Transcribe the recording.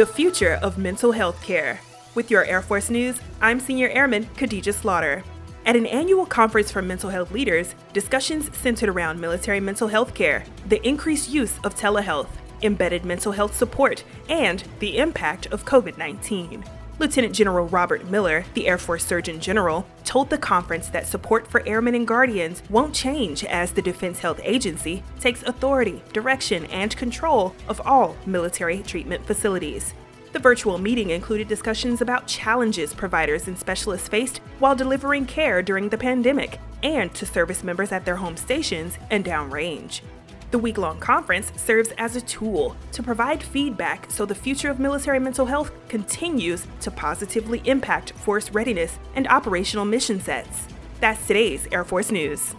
the future of mental health care. With your Air Force News, I'm Senior Airman Khadija Slaughter. At an annual conference for mental health leaders, discussions centered around military mental health care, the increased use of telehealth, embedded mental health support, and the impact of COVID 19. Lieutenant General Robert Miller, the Air Force Surgeon General, told the conference that support for airmen and guardians won't change as the Defense Health Agency takes authority, direction, and control of all military treatment facilities. The virtual meeting included discussions about challenges providers and specialists faced while delivering care during the pandemic and to service members at their home stations and downrange. The week long conference serves as a tool to provide feedback so the future of military mental health continues to positively impact force readiness and operational mission sets. That's today's Air Force News.